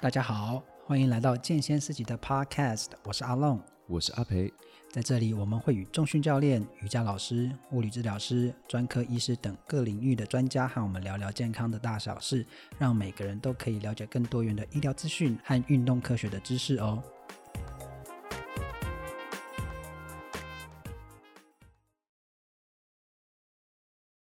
大家好，欢迎来到剑仙四级的 Podcast，我是阿龙，我是阿培。在这里，我们会与重训教练、瑜伽老师、物理治疗师、专科医师等各领域的专家和我们聊聊健康的大小事，让每个人都可以了解更多元的医疗资讯和运动科学的知识哦。